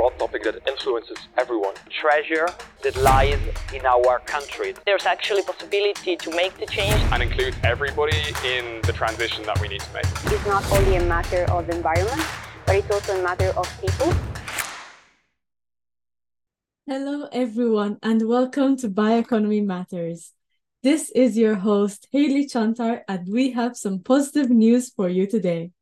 broad topic that influences everyone. Treasure that lies in our country. There's actually possibility to make the change and include everybody in the transition that we need to make. It's not only a matter of environment, but it's also a matter of people. Hello, everyone, and welcome to Bioeconomy Matters. This is your host, Haley Chantar, and we have some positive news for you today.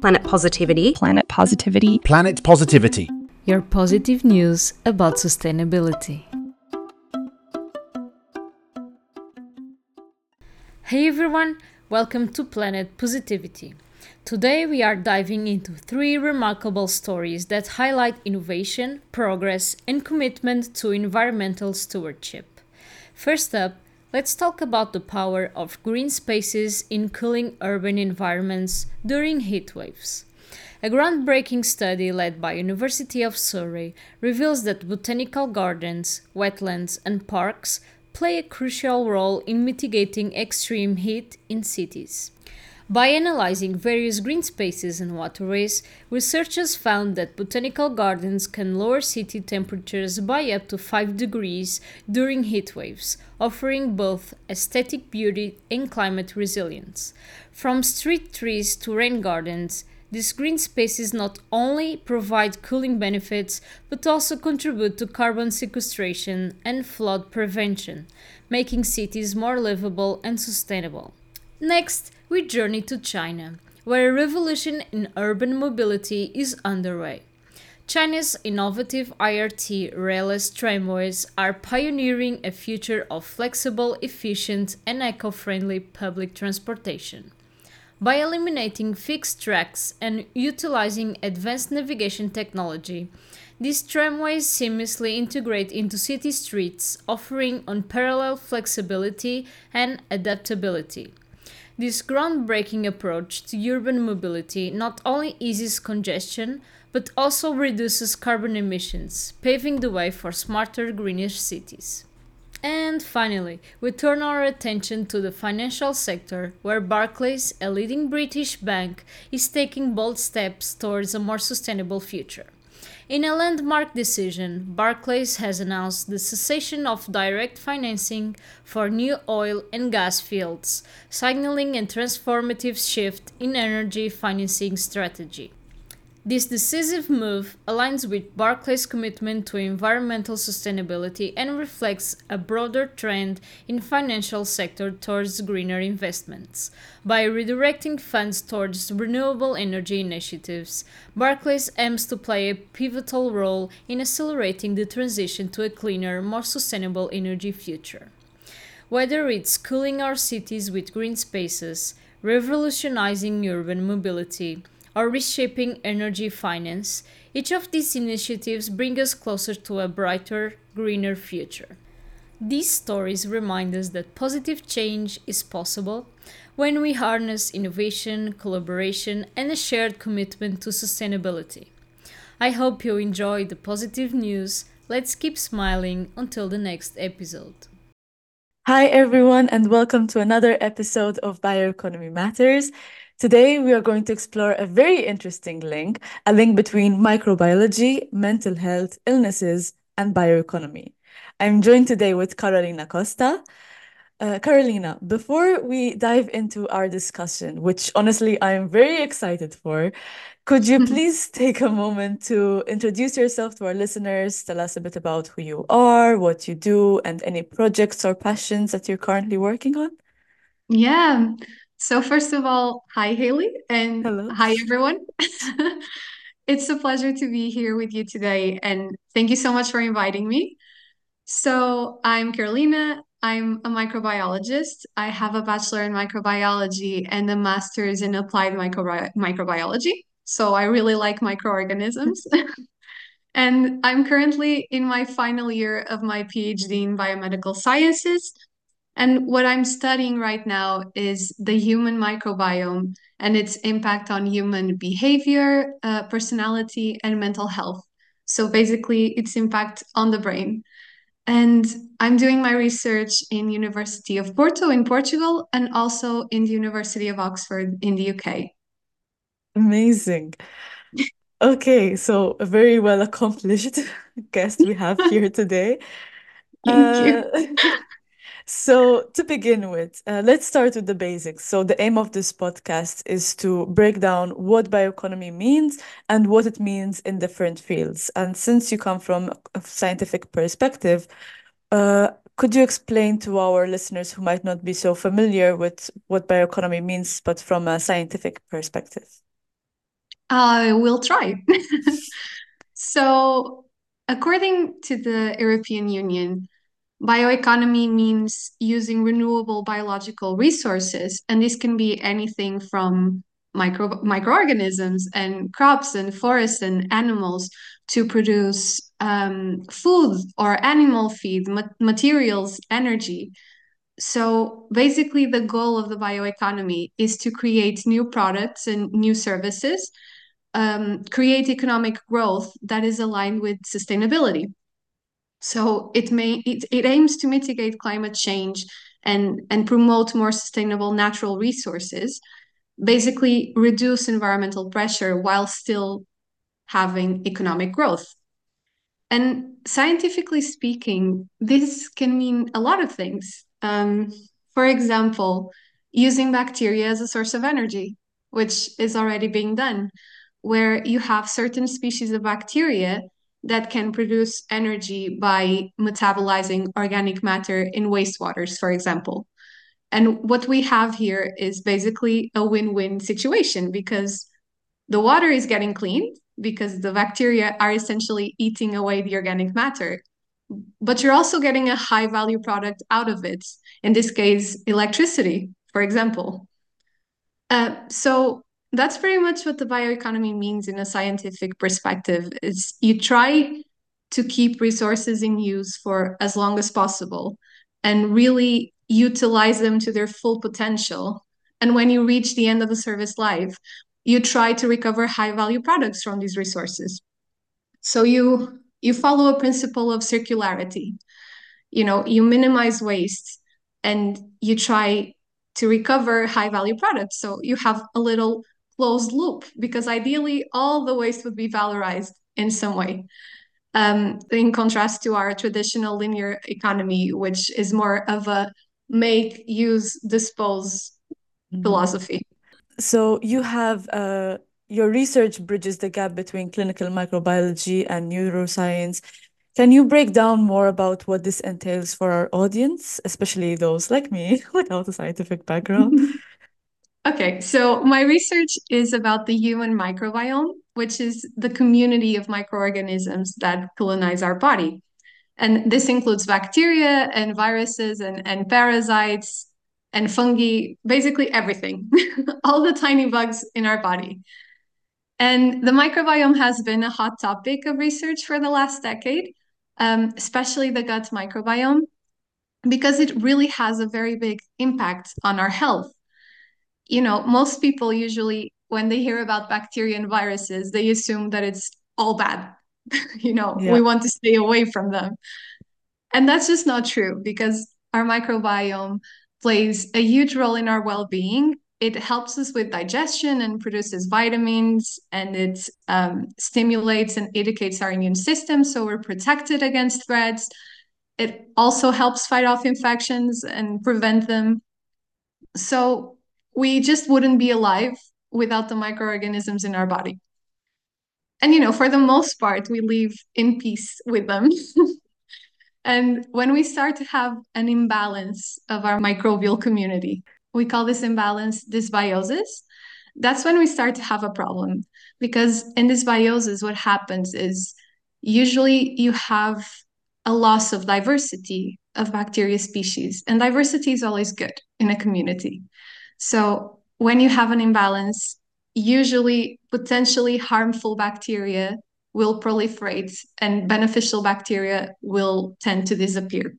Planet Positivity. Planet Positivity. Planet Positivity. Your positive news about sustainability. Hey everyone, welcome to Planet Positivity. Today we are diving into three remarkable stories that highlight innovation, progress, and commitment to environmental stewardship. First up, Let's talk about the power of green spaces in cooling urban environments during heat waves. A groundbreaking study led by University of Surrey reveals that botanical gardens, wetlands, and parks play a crucial role in mitigating extreme heat in cities. By analyzing various green spaces and waterways, researchers found that botanical gardens can lower city temperatures by up to 5 degrees during heat waves, offering both aesthetic beauty and climate resilience. From street trees to rain gardens, these green spaces not only provide cooling benefits but also contribute to carbon sequestration and flood prevention, making cities more livable and sustainable. Next, we journey to China, where a revolution in urban mobility is underway. China's innovative IRT railless tramways are pioneering a future of flexible, efficient, and eco friendly public transportation. By eliminating fixed tracks and utilizing advanced navigation technology, these tramways seamlessly integrate into city streets, offering unparalleled flexibility and adaptability. This groundbreaking approach to urban mobility not only eases congestion, but also reduces carbon emissions, paving the way for smarter, greener cities. And finally, we turn our attention to the financial sector, where Barclays, a leading British bank, is taking bold steps towards a more sustainable future. In a landmark decision, Barclays has announced the cessation of direct financing for new oil and gas fields, signaling a transformative shift in energy financing strategy. This decisive move aligns with Barclays' commitment to environmental sustainability and reflects a broader trend in financial sector towards greener investments. By redirecting funds towards renewable energy initiatives, Barclays aims to play a pivotal role in accelerating the transition to a cleaner, more sustainable energy future. Whether it's cooling our cities with green spaces, revolutionizing urban mobility, or reshaping energy finance, each of these initiatives bring us closer to a brighter, greener future. These stories remind us that positive change is possible when we harness innovation, collaboration, and a shared commitment to sustainability. I hope you enjoy the positive news. Let's keep smiling until the next episode. Hi, everyone, and welcome to another episode of Bioeconomy Matters. Today, we are going to explore a very interesting link, a link between microbiology, mental health, illnesses, and bioeconomy. I'm joined today with Carolina Costa. Uh, Carolina, before we dive into our discussion, which honestly I'm very excited for, could you please take a moment to introduce yourself to our listeners, tell us a bit about who you are, what you do, and any projects or passions that you're currently working on? Yeah. So, first of all, hi, Haley, and Hello. hi, everyone. it's a pleasure to be here with you today, and thank you so much for inviting me. So, I'm Carolina. I'm a microbiologist. I have a bachelor in microbiology and a master's in applied microbi- microbiology. So, I really like microorganisms. and I'm currently in my final year of my PhD in biomedical sciences. And what I'm studying right now is the human microbiome and its impact on human behavior, uh, personality, and mental health. So basically, its impact on the brain. And I'm doing my research in University of Porto in Portugal and also in the University of Oxford in the UK. Amazing. Okay, so a very well accomplished guest we have here today. Thank you. So, to begin with, uh, let's start with the basics. So, the aim of this podcast is to break down what bioeconomy means and what it means in different fields. And since you come from a scientific perspective, uh, could you explain to our listeners who might not be so familiar with what bioeconomy means, but from a scientific perspective? I will try. so, according to the European Union, bioeconomy means using renewable biological resources, and this can be anything from micro microorganisms and crops and forests and animals to produce um, food or animal feed, ma materials, energy. So basically, the goal of the bioeconomy is to create new products and new services um, create economic growth that is aligned with sustainability. So it may it, it aims to mitigate climate change and and promote more sustainable natural resources, basically reduce environmental pressure while still having economic growth. And scientifically speaking, this can mean a lot of things. Um, for example, using bacteria as a source of energy, which is already being done where you have certain species of bacteria that can produce energy by metabolizing organic matter in wastewaters, for example. And what we have here is basically a win win situation because the water is getting cleaned because the bacteria are essentially eating away the organic matter. But you're also getting a high value product out of it, in this case, electricity, for example. Uh, so that's pretty much what the bioeconomy means in a scientific perspective is you try to keep resources in use for as long as possible and really utilize them to their full potential. And when you reach the end of the service life you try to recover high value products from these resources. So you you follow a principle of circularity. You know you minimize waste and you try to recover high value products. So you have a little closed loop because ideally all the waste would be valorized in some way. Um, in contrast to our traditional linear economy, which is more of a make, use, dispose mm-hmm. philosophy. So you have uh, your research bridges the gap between clinical microbiology and neuroscience. Can you break down more about what this entails for our audience, especially those like me without a scientific background? Okay, so my research is about the human microbiome, which is the community of microorganisms that colonize our body. And this includes bacteria and viruses and, and parasites and fungi, basically everything, all the tiny bugs in our body. And the microbiome has been a hot topic of research for the last decade, um, especially the gut microbiome, because it really has a very big impact on our health you know, most people usually, when they hear about bacteria and viruses, they assume that it's all bad. you know, yeah. we want to stay away from them. And that's just not true because our microbiome plays a huge role in our well being. It helps us with digestion and produces vitamins, and it um, stimulates and educates our immune system so we're protected against threats. It also helps fight off infections and prevent them. So, we just wouldn't be alive without the microorganisms in our body. And, you know, for the most part, we live in peace with them. and when we start to have an imbalance of our microbial community, we call this imbalance dysbiosis. That's when we start to have a problem. Because in dysbiosis, what happens is usually you have a loss of diversity of bacteria species, and diversity is always good in a community. So when you have an imbalance, usually potentially harmful bacteria will proliferate and beneficial bacteria will tend to disappear.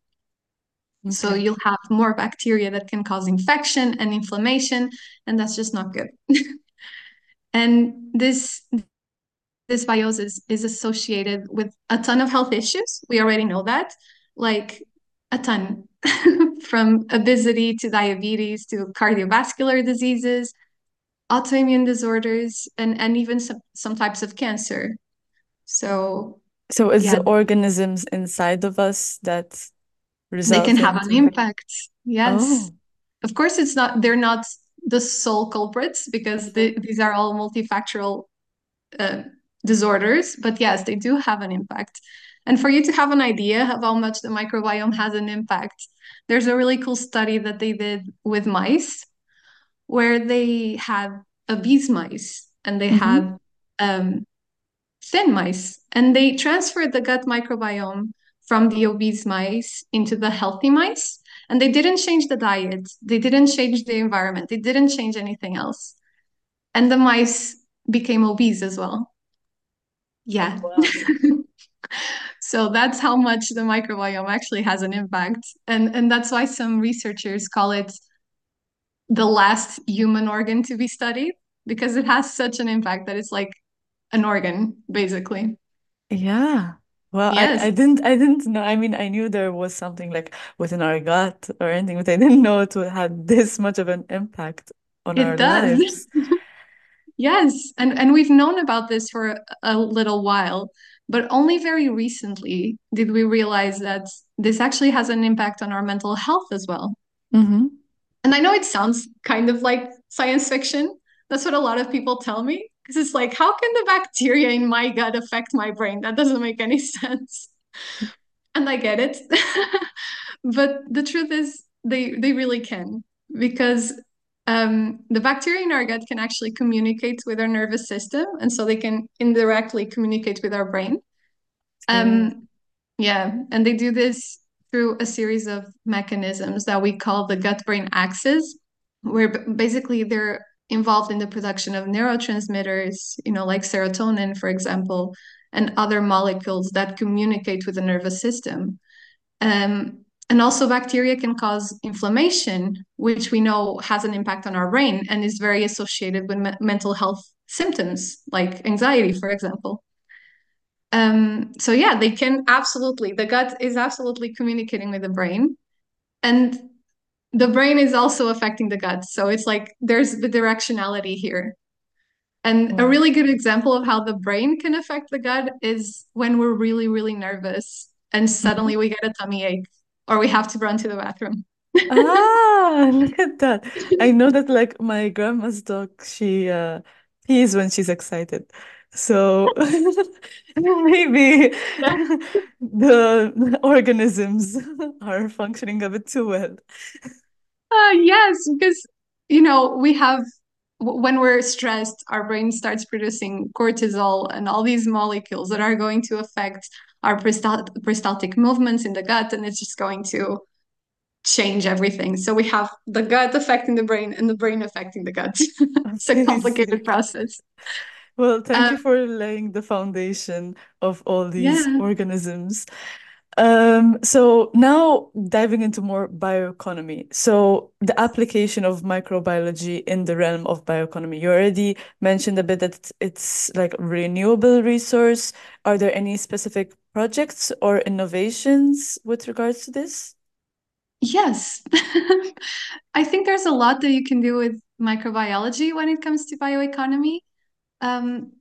Okay. So you'll have more bacteria that can cause infection and inflammation, and that's just not good. and this dysbiosis is associated with a ton of health issues. We already know that, like a ton. from obesity to diabetes to cardiovascular diseases, autoimmune disorders, and, and even some, some types of cancer. So, So it's yeah, the organisms inside of us that result. they can have an impact. Yes. Oh, Of course, it's not, they're not the sole culprits because the, these are all multifactorial uh, disorders, but yes, they do have an impact. And for you to have an idea of how much the microbiome has an impact, there's a really cool study that they did with mice where they had obese mice and they hmm had um, thin mice, and they transferred the gut microbiome from the obese mice into the healthy mice. And they didn't change the diet, they didn't change the environment, they didn't change anything else. And the mice became obese as well. Yeah. Wow. So that's how much the microbiome actually has an impact. And and that's why some researchers call it the last human organ to be studied because it has such an impact that it's like an organ, basically. Yeah. Well, I, Yes, I didn't I didn't know. I mean, I knew there was something like within our gut or anything, but I didn't know it would had this much of an impact on it our does. lives. Yes. And and we've known about this for a little while, but only very recently did we realize that this actually has an impact on our mental health as well. hmm And I know it sounds kind of like science fiction. That's what a lot of people tell me. Because it's like, how can the bacteria in my gut affect my brain? That doesn't make any sense. And I get it. But the truth is, they they really can because um, the bacteria in our gut can actually communicate with our nervous system, and so they can indirectly communicate with our brain. Um, yeah, and they do this through a series of mechanisms that we call the gut-brain axis, where basically they're involved in the production of neurotransmitters, you know, like serotonin, for example, and other molecules that communicate with the nervous system. Um, and also, bacteria can cause inflammation, which we know has an impact on our brain and is very associated with me- mental health symptoms, like anxiety, for example. Um, so yeah, they can absolutely, the gut is absolutely communicating with the brain, and the brain is also affecting the gut. So it's like there's the directionality here. And a really good example of how the brain can affect the gut is when we're really, really nervous and Mhm. suddenly we get a tummy ache or we have to run to the bathroom. Ah, look at that. I know that like my grandma's dog, she uh pees when she's excited. So maybe the, organisms are functioning a bit too well. Uh, yes, because you know, we have when we're stressed, our brain starts producing cortisol and all these molecules that are going to affect our peristal- peristaltic movements in the gut, and it's just going to change everything. So we have the gut affecting the brain and the brain affecting the gut. It's a complicated process. Well, thank Um, you for laying the foundation of all these yeah. organisms. Um, so now diving into more bioeconomy. So the application of microbiology in the realm of bioeconomy. You already mentioned a bit that it's, like renewable resource. Are there any specific projects or innovations with regards to this? Yes. I think there's a lot that you can do with microbiology when it comes to bioeconomy. Um,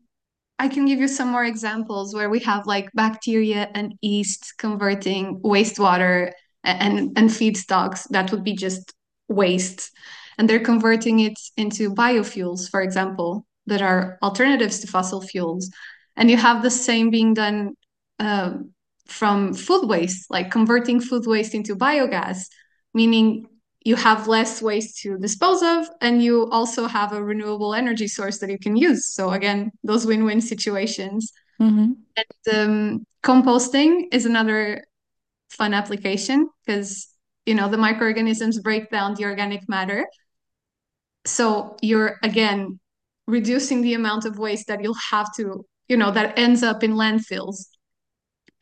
I can give you some more examples where we have like bacteria and yeast converting wastewater and, and feedstocks that would be just waste. And they're converting it into biofuels, for example, that are alternatives to fossil fuels. And you have the same being done um, from food waste, like converting food waste into biogas, meaning you have less waste to dispose of, and you also have a renewable energy source that you can use. So again, those win-win situations. Mm-hmm. And um, composting is another fun application because you know the microorganisms break down the organic matter. So you're again reducing the amount of waste that you'll have to, you know, that ends up in landfills.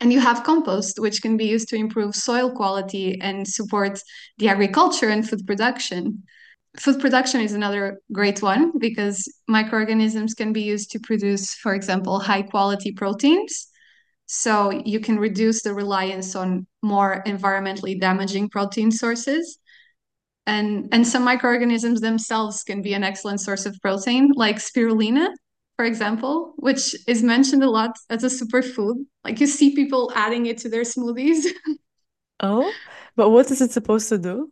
And you have compost, which can be used to improve soil quality and support the agriculture and food production. Food production is another great one because microorganisms can be used to produce, for example, high quality proteins. So you can reduce the reliance on more environmentally damaging protein sources. And, and some microorganisms themselves can be an excellent source of protein, like spirulina, for example, which is mentioned a lot as a superfood. Like you see people adding it to their smoothies. Oh, but what is it supposed to do?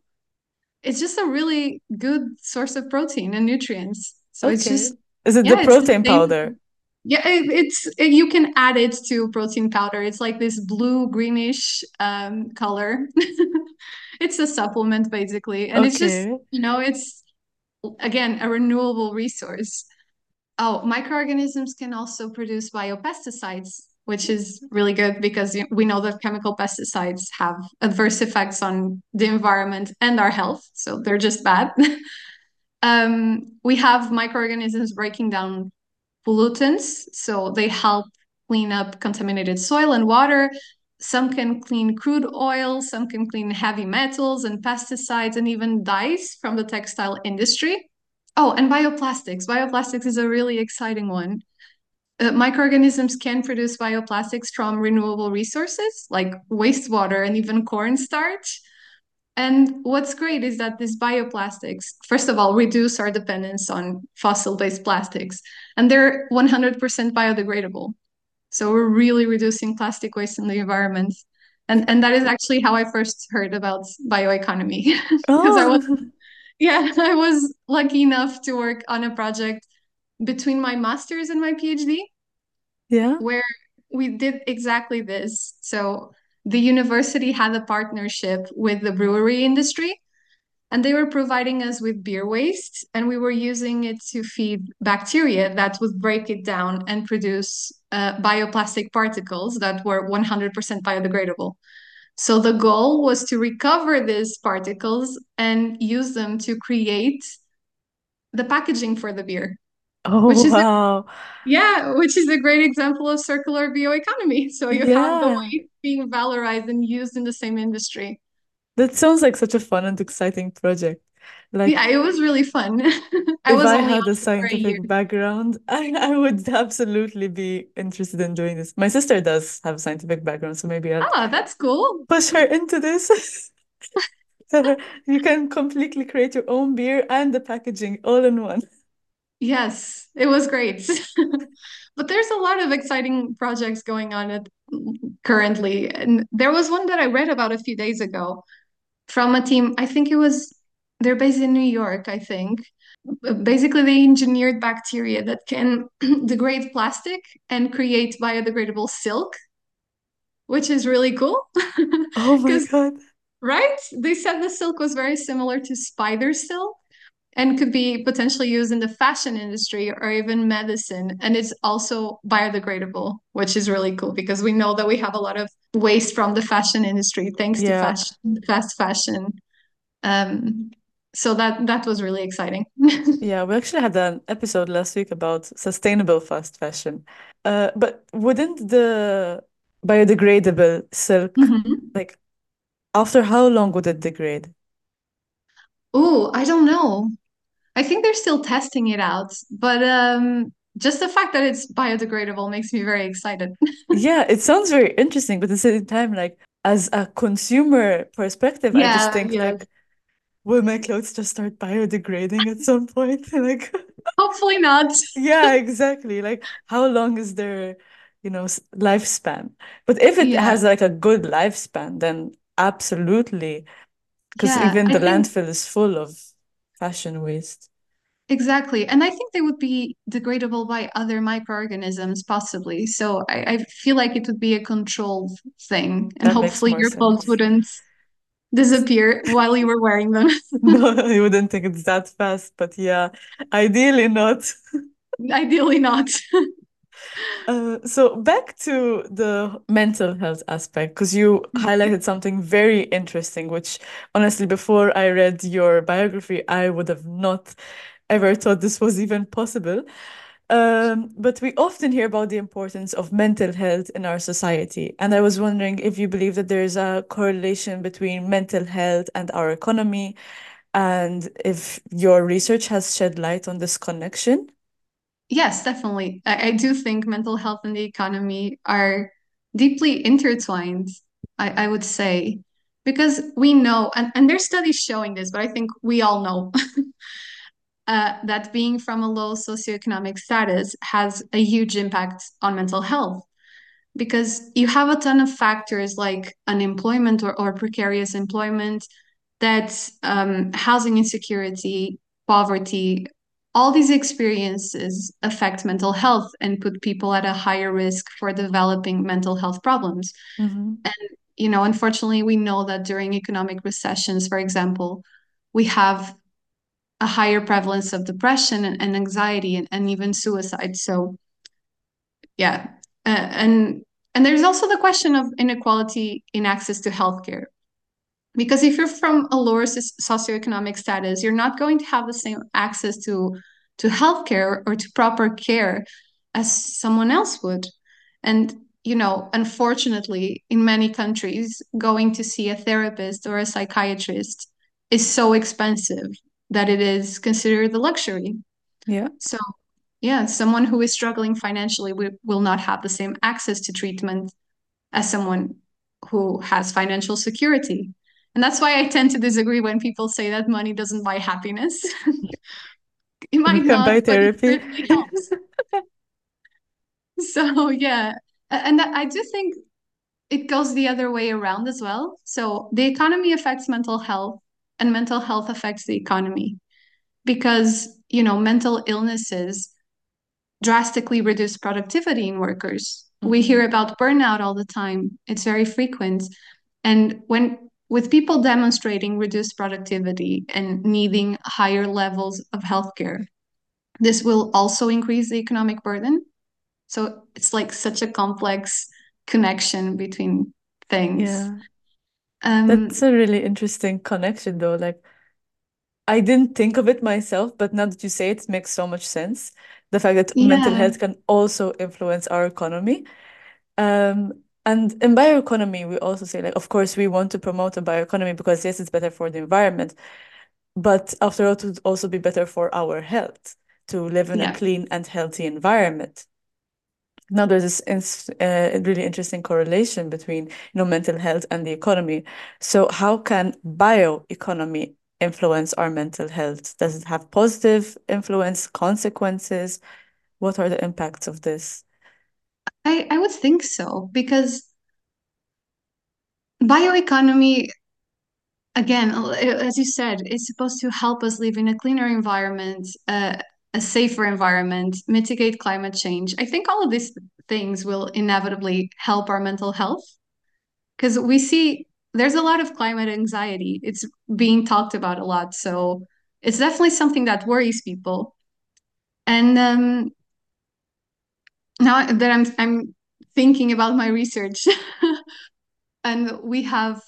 It's just a really good source of protein and nutrients. So it's just Is it yeah, the it's the protein powder? Yeah, it, it's it, you can add it to protein powder. It's like this blue greenish um, color. It's a supplement basically, and it's just you know it's again a renewable resource. Oh, microorganisms can also produce biopesticides, which is really good because we know that chemical pesticides have adverse effects on the environment and our health, so they're just bad. Um, we have microorganisms breaking down pollutants, so they help clean up contaminated soil and water. Some can clean crude oil, some can clean heavy metals and pesticides and even dyes from the textile industry. Oh, and bioplastics. Bioplastics is a really exciting one. Uh, microorganisms can produce bioplastics from renewable resources like wastewater and even cornstarch. And what's great is that these bioplastics, first of all, reduce our dependence on fossil-based plastics, and they're 100% biodegradable. So we're really reducing plastic waste in the environment. And and that is actually how I first heard about bioeconomy. Because I was Oh, yeah, I was lucky enough to work on a project between my master's and my PhD yeah. where we did exactly this. So the university had a partnership with the brewery industry, and they were providing us with beer waste, and we were using it to feed bacteria that would break it down and produce uh, bioplastic particles that were 100% biodegradable. So the goal was to recover these particles and use them to create the packaging for the beer, oh, which Oh, is a wow. yeah, which is a great example of circular bioeconomy. So you have the Yeah. waste being valorized and used in the same industry. That sounds like such a fun and exciting project. Like, Yeah, it was really fun. I if I had a for a scientific background, I, I would absolutely be interested in doing this. My sister does have a scientific background, so maybe I'll Ah, that's cool. push her into this. You can completely create your own beer and the packaging all in one. Yes, it was great. But there's a lot of exciting projects going on at currently. And there was one that I read about a few days ago from a team, I think it was, they're based in New York, I think. Basically, they engineered bacteria that can degrade plastic and create biodegradable silk, which is really cool. Oh my God. right? They said the silk was very similar to spider silk and could be potentially used in the fashion industry or even medicine. And it's also biodegradable, which is really cool because we know that we have a lot of waste from the fashion industry thanks to fashion, fast fashion. Um, so that that was really exciting. Yeah, we actually had an episode last week about sustainable fast fashion. Uh, but wouldn't the biodegradable silk, Mhm. like, after how long would it degrade? Oh, I don't know. I think they're still testing it out, but um, just the fact that it's biodegradable makes me very excited. Yeah, it sounds very interesting, but at the same time, like, as a consumer perspective, I just think, yeah. like, will my clothes just start biodegrading at some point? Like, Hopefully not. yeah, exactly. Like, how long is their, you know, lifespan? But if it has like a good lifespan, then absolutely. Because yeah. even I the think landfill is full of fashion waste. exactly. And I think they would be degradable by other microorganisms, possibly. So I, I feel like it would be a controlled thing, and That hopefully your clothes wouldn't disappear while you were wearing them. No, you wouldn't think it's that fast, but yeah, ideally not. Ideally not. Uh, so back to the mental health aspect, because you highlighted something very interesting, which honestly, before I read your biography, I would have not ever thought this was even possible. Um, but we often hear about the importance of mental health in our society. And I was wondering if you believe that there's a correlation between mental health and our economy, and if your research has shed light on this connection. Yes, definitely. I, I do think mental health and the economy are deeply intertwined, I, I would say, because we know, and, and there's studies showing this, but I think we all know uh, that being from a low socioeconomic status has a huge impact on mental health because you have a ton of factors like unemployment or, or precarious employment, that um, housing insecurity, poverty, all these experiences affect mental health and put people at a higher risk for developing mental health problems. Mm-hmm. And, you know, unfortunately, we know that during economic recessions, for example, we have a higher prevalence of depression and, and anxiety and, and even suicide. So, yeah. Uh, and and there's also the question of inequality in access to healthcare because if you're from a lower socioeconomic status you're not going to have the same access to to healthcare or to proper care as someone else would and you know unfortunately in many countries going to see a therapist or a psychiatrist is so expensive that it is considered a luxury yeah so yeah someone who is struggling financially will, will not have the same access to treatment as someone who has financial security and that's why I tend to disagree when people say that money doesn't buy happiness. it might you can not, buy but it therapy. so yeah, and I do think it goes the other way around as well. So the economy affects mental health, and mental health affects the economy because you know mental illnesses drastically reduce productivity in workers. We Mm-hmm. hear about burnout all the time. It's very frequent. And when with people demonstrating reduced productivity and needing higher levels of healthcare, this will also increase the economic burden. So it's like such a complex connection between things. Yeah. Um, That's a really interesting connection, though. Like, I didn't think of it myself, but now that you say it, it makes so much sense. The fact that mental health can also influence our economy. Um, and in bioeconomy, we also say, like, of course, we want to promote a bioeconomy because, yes, it's better for the environment, but after all, it would also be better for our health to live in a clean and healthy environment. Now, there's this uh, really interesting correlation between, you know, mental health and the economy. So, how can bioeconomy influence our mental health? Does it have positive influence, consequences? What are the impacts of this? I, I would think so because bioeconomy, again, as you said, is supposed to help us live in a cleaner environment, uh, a safer environment, mitigate climate change. I think all of these things will inevitably help our mental health because we see there's a lot of climate anxiety. It's being talked about a lot. So it's definitely something that worries people. And um, now that I'm I'm thinking about my research, and we have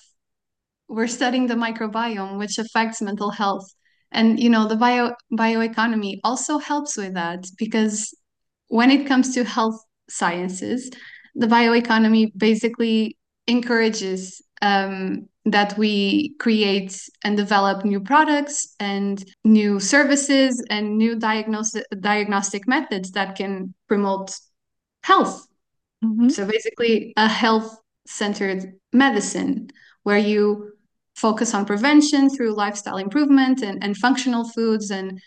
we're studying the microbiome, which affects mental health. And you know, the bio bioeconomy also helps with that because when it comes to health sciences, the bioeconomy basically encourages um, that we create and develop new products and new services and new diagnostic diagnostic methods that can promote health. Mm-hmm. So basically, a health-centered medicine where you focus on prevention through lifestyle improvement and, and functional foods and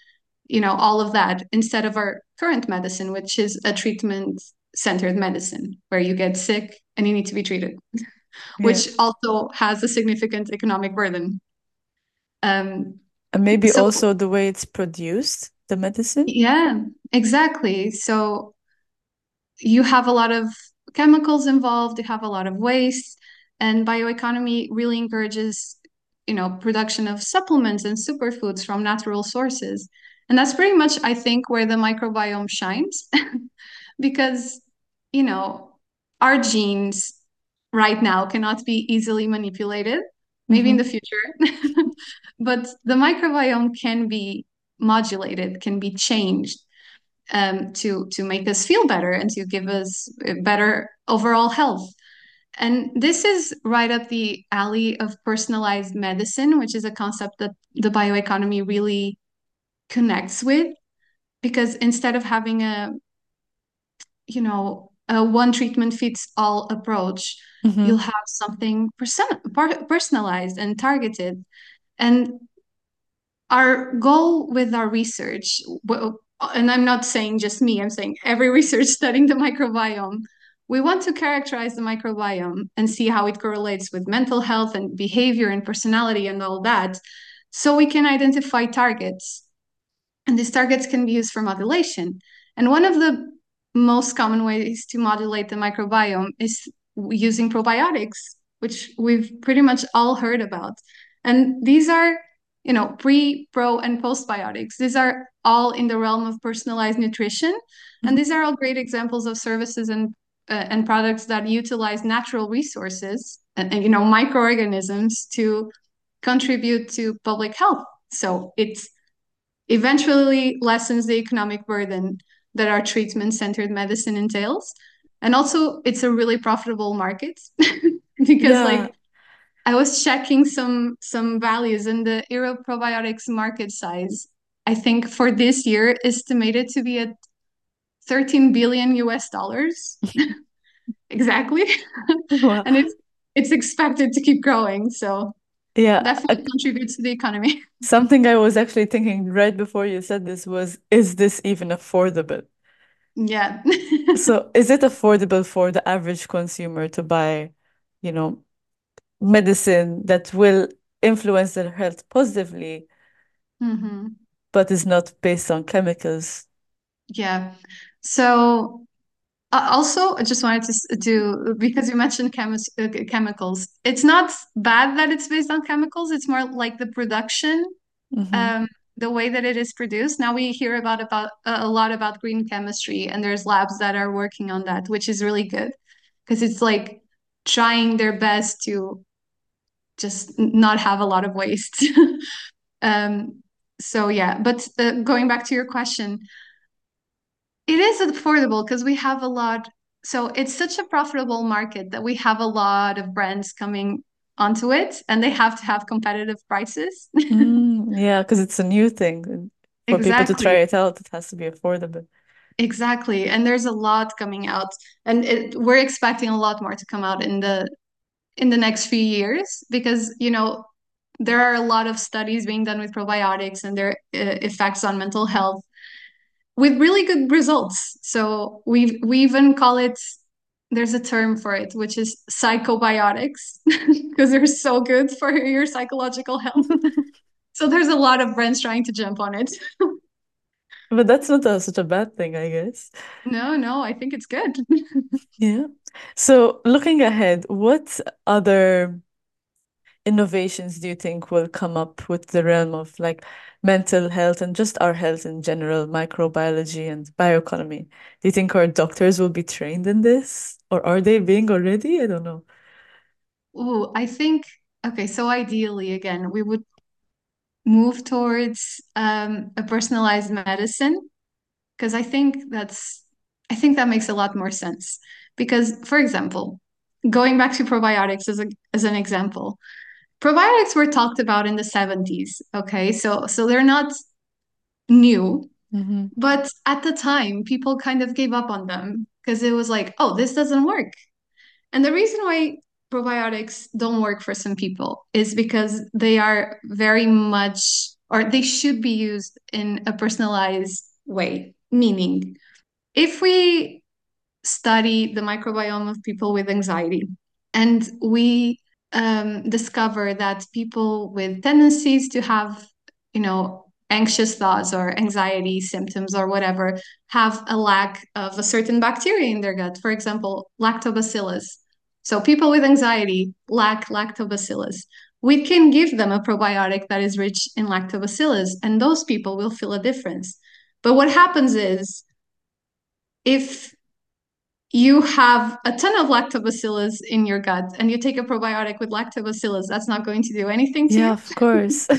you know all of that instead of our current medicine which is a treatment centered medicine where you get sick and you need to be treated which Yeah. also has a significant economic burden um, And maybe so also the way it's produced, the medicine. yeah exactly so you have a lot of chemicals involved you have a lot of waste and bioeconomy really encourages you know production of supplements and superfoods from natural sources. And that's pretty much i think where the microbiome shines. Because you know our genes right now cannot be easily manipulated maybe in Mm-hmm. the future. But the microbiome can be modulated can be changed um, to to make us feel better and to give us better overall health and this is right up the alley of personalized medicine, which is a concept that the bioeconomy really connects with. Because instead of having a, you know, a one treatment fits all approach. Mhm. You'll have something person- personalized and targeted. And our goal with our research, and I'm not saying just me, I'm saying every research studying the microbiome, we want to characterize the microbiome and see how it correlates with mental health and behavior and personality and all that, so we can identify targets. And these targets can be used for modulation. And one of the most common ways to modulate the microbiome is using probiotics, which we've pretty much all heard about. And these are, you know, pre, pro, and postbiotics. These are all in the realm of personalized nutrition. And mm-hmm. these are all great examples of services and uh, and products that utilize natural resources and, and you know microorganisms to contribute to public health. So it's eventually lessens the economic burden that our treatment centered medicine entails. And also, it's a really profitable market because, Yeah. like, I was checking some some values in the Euro probiotics market size. I think for this year estimated to be at 13 billion US dollars. exactly. Wow. and it's it's expected to keep growing. So Yeah, definitely contributes to the economy. something I was actually thinking right before you said this was, is this even affordable? yeah. So is it affordable for the average consumer to buy, you know, medicine that will influence their health positively, hmm but is not based on chemicals? Yeah. So uh, also, I just wanted to do because you mentioned chemis uh, chemicals. It's not bad that it's based on chemicals. It's more like the production, Mhm. um, the way that it is produced. Now we hear about about uh, a lot about green chemistry, and there's labs that are working on that, which is really good because it's like trying their best to just not have a lot of waste. Um, so yeah, but uh, going back to your question, it is affordable because we have a lot. So it's such a profitable market that we have a lot of brands coming onto it, and they have to have competitive prices. Mm, yeah, because it's a new thing. and For people to try it out, it has to be affordable. Exactly. And there's a lot coming out, and it, we're expecting a lot more to come out in the in the next few years because, you know, there are a lot of studies being done with probiotics and their uh, effects on mental health with really good results. So we we even call it there's a term for it, which is psychobiotics, because they're so good for your psychological health. So there's a lot of brands trying to jump on it. But that's not a, such a bad thing, I guess. No, no, I think it's good. Yeah. So looking ahead, what other innovations do you think will come up with the realm of like mental health and just our health in general, microbiology and bioeconomy? Do you think our doctors will be trained in this, or are they being already? I don't know. Oh, I think okay, so ideally again, we would move towards um, a personalized medicine because I think that's I think that makes a lot more sense. Because, for example, going back to probiotics as a as an example, probiotics were talked about in the 70s, okay? So so they're not new, hmm but at the time people kind of gave up on them because it was like, oh, this doesn't work. And the reason why probiotics don't work for some people is because they are very much, or they should be used in a personalized way. Meaning, if we study the microbiome of people with anxiety and we um, discover that people with tendencies to have, you know, anxious thoughts or anxiety symptoms or whatever have a lack of a certain bacteria in their gut, for example, lactobacillus. So people with anxiety lack lactobacillus. We can give them a probiotic that is rich in lactobacillus, and those people will feel a difference. But what happens is if you have a ton of lactobacillus in your gut and you take a probiotic with lactobacillus, that's not going to do anything to Yeah, you. of course.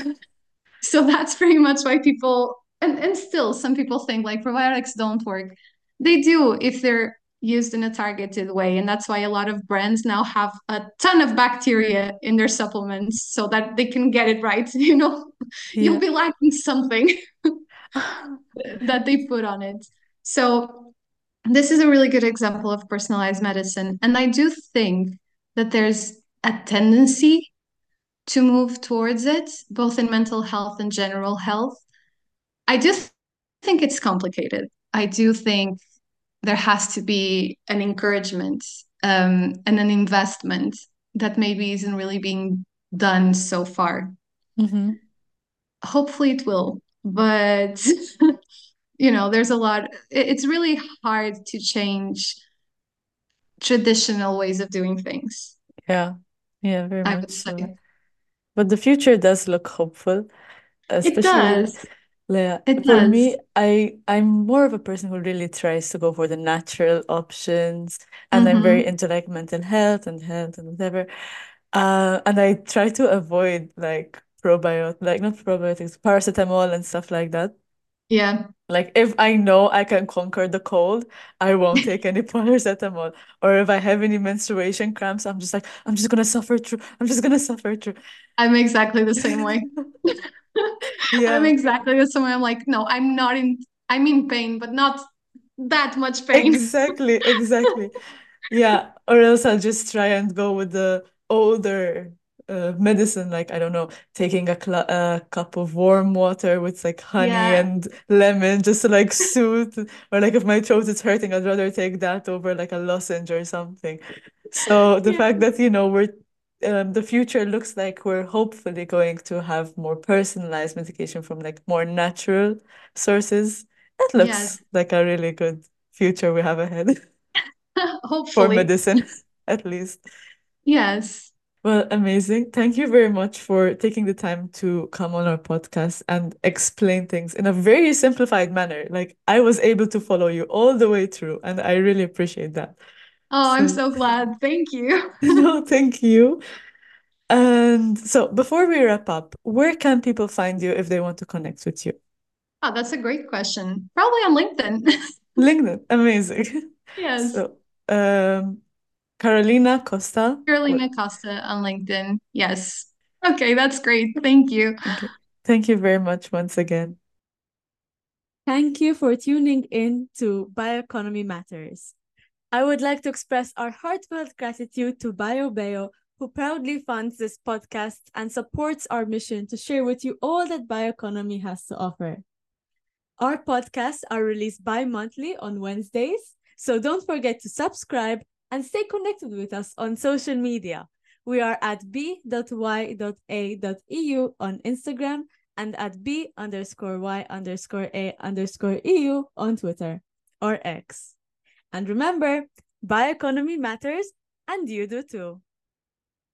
So that's pretty much why people, and, and still some people think like probiotics don't work. They do if they're used in a targeted way. And that's why a lot of brands now have a ton of bacteria in their supplements so that they can get it right. You know, you'll be lacking something that they put on it. So this is a really good example of personalized medicine. And I do think that there's a tendency to move towards it, both in mental health and general health. I do think it's complicated. I do think there has to be an encouragement um, and an investment that maybe isn't really being done so far. Mm-hmm. Hopefully it will, but you know, there's a lot. It's really hard to change traditional ways of doing things. Yeah, yeah, very I much so. But the future does look hopeful, It especially does. yeah, It for does. me, I I'm more of a person who really tries to go for the natural options, and I'm very hmm into like mental health and health and whatever. Uh, and I try to avoid like probiotic, like not probiotics, paracetamol and stuff like that. Yeah. Like if I know I can conquer the cold, I won't take any paracetamol. Or if I have any menstruation cramps, I'm just like, I'm just gonna suffer through. I'm just gonna suffer through. I'm exactly the same way. yeah. I'm exactly the same way. I'm like, no, I'm not in, I'm in pain, but not that much pain. exactly, exactly. Yeah, or else I'll just try and go with the older uh, medicine, like I don't know, taking a, cl a cup of warm water with like honey Yeah. and lemon just to like soothe, or like if my throat is hurting, I'd rather take that over like a lozenge or something. So the Yeah. fact that, you know, we're um, the future looks like we're hopefully going to have more personalized medication from like more natural sources. It Yes. looks like a really good future we have ahead. Hopefully for medicine, at least. Yes. Well, amazing. Thank you very much for taking the time to come on our podcast and explain things in a very simplified manner. Like I was able to follow you all the way through, and I really appreciate that. Oh, I'm So, so glad. Thank you. no, thank you. And so, before we wrap up, where can people find you if they want to connect with you? Oh, that's a great question. Probably on LinkedIn. LinkedIn, amazing. Yes. So, um, Carolina Costa. Carolina Costa on LinkedIn. Yes. Okay, that's great. Thank you. Okay. Thank you very much once again. Thank you for tuning in to Bioeconomy Matters. I would like to express our heartfelt gratitude to BioBeo, who proudly funds this podcast and supports our mission to share with you all that bioeconomy has to offer. Our podcasts are released bi monthly on Wednesdays, so don't forget to subscribe and stay connected with us on social media. We are at b.y.a.eu on Instagram and at b underscore y underscore a underscore eu on Twitter or X. And remember, bioeconomy matters and you do too.